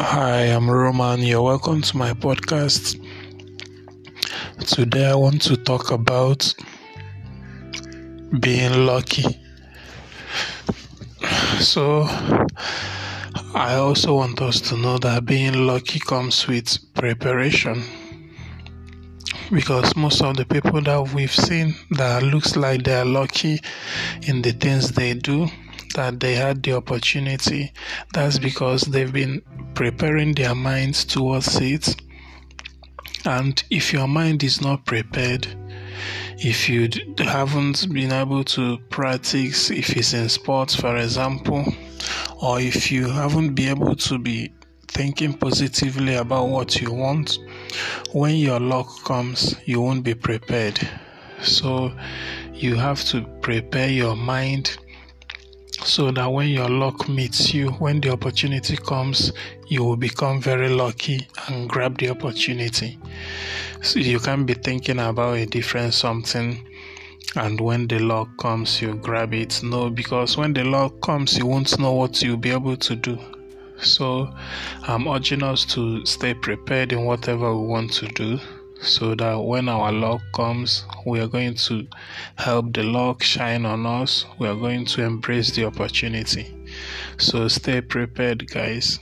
Hi, I'm Roman. You're welcome to my podcast. Today, I want to talk about being lucky. So, I also want us to know that being lucky comes with preparation. Because most of the people that we've seen that looks like they are lucky in the things they do, that they had the opportunity, that's because they've been preparing their minds towards it. And if your mind is not prepared, if you haven't been able to practice, if it's in sports, for example, or if you haven't been able to be thinking positively about what you want, when your luck comes, you won't be prepared. So you have to prepare your mind so that when your luck meets you, when the opportunity comes, you will become very lucky and grab the opportunity. So you can't be thinking about a different something and when the luck comes you grab it. No, because when the luck comes you won't know what you'll be able to do. So I'm urging us to stay prepared in whatever we want to do so that when our luck comes, we are going to help the luck shine on us. We are going to embrace the opportunity. So stay prepared, guys.